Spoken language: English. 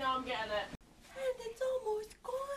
now I'm getting it. And it's almost gone.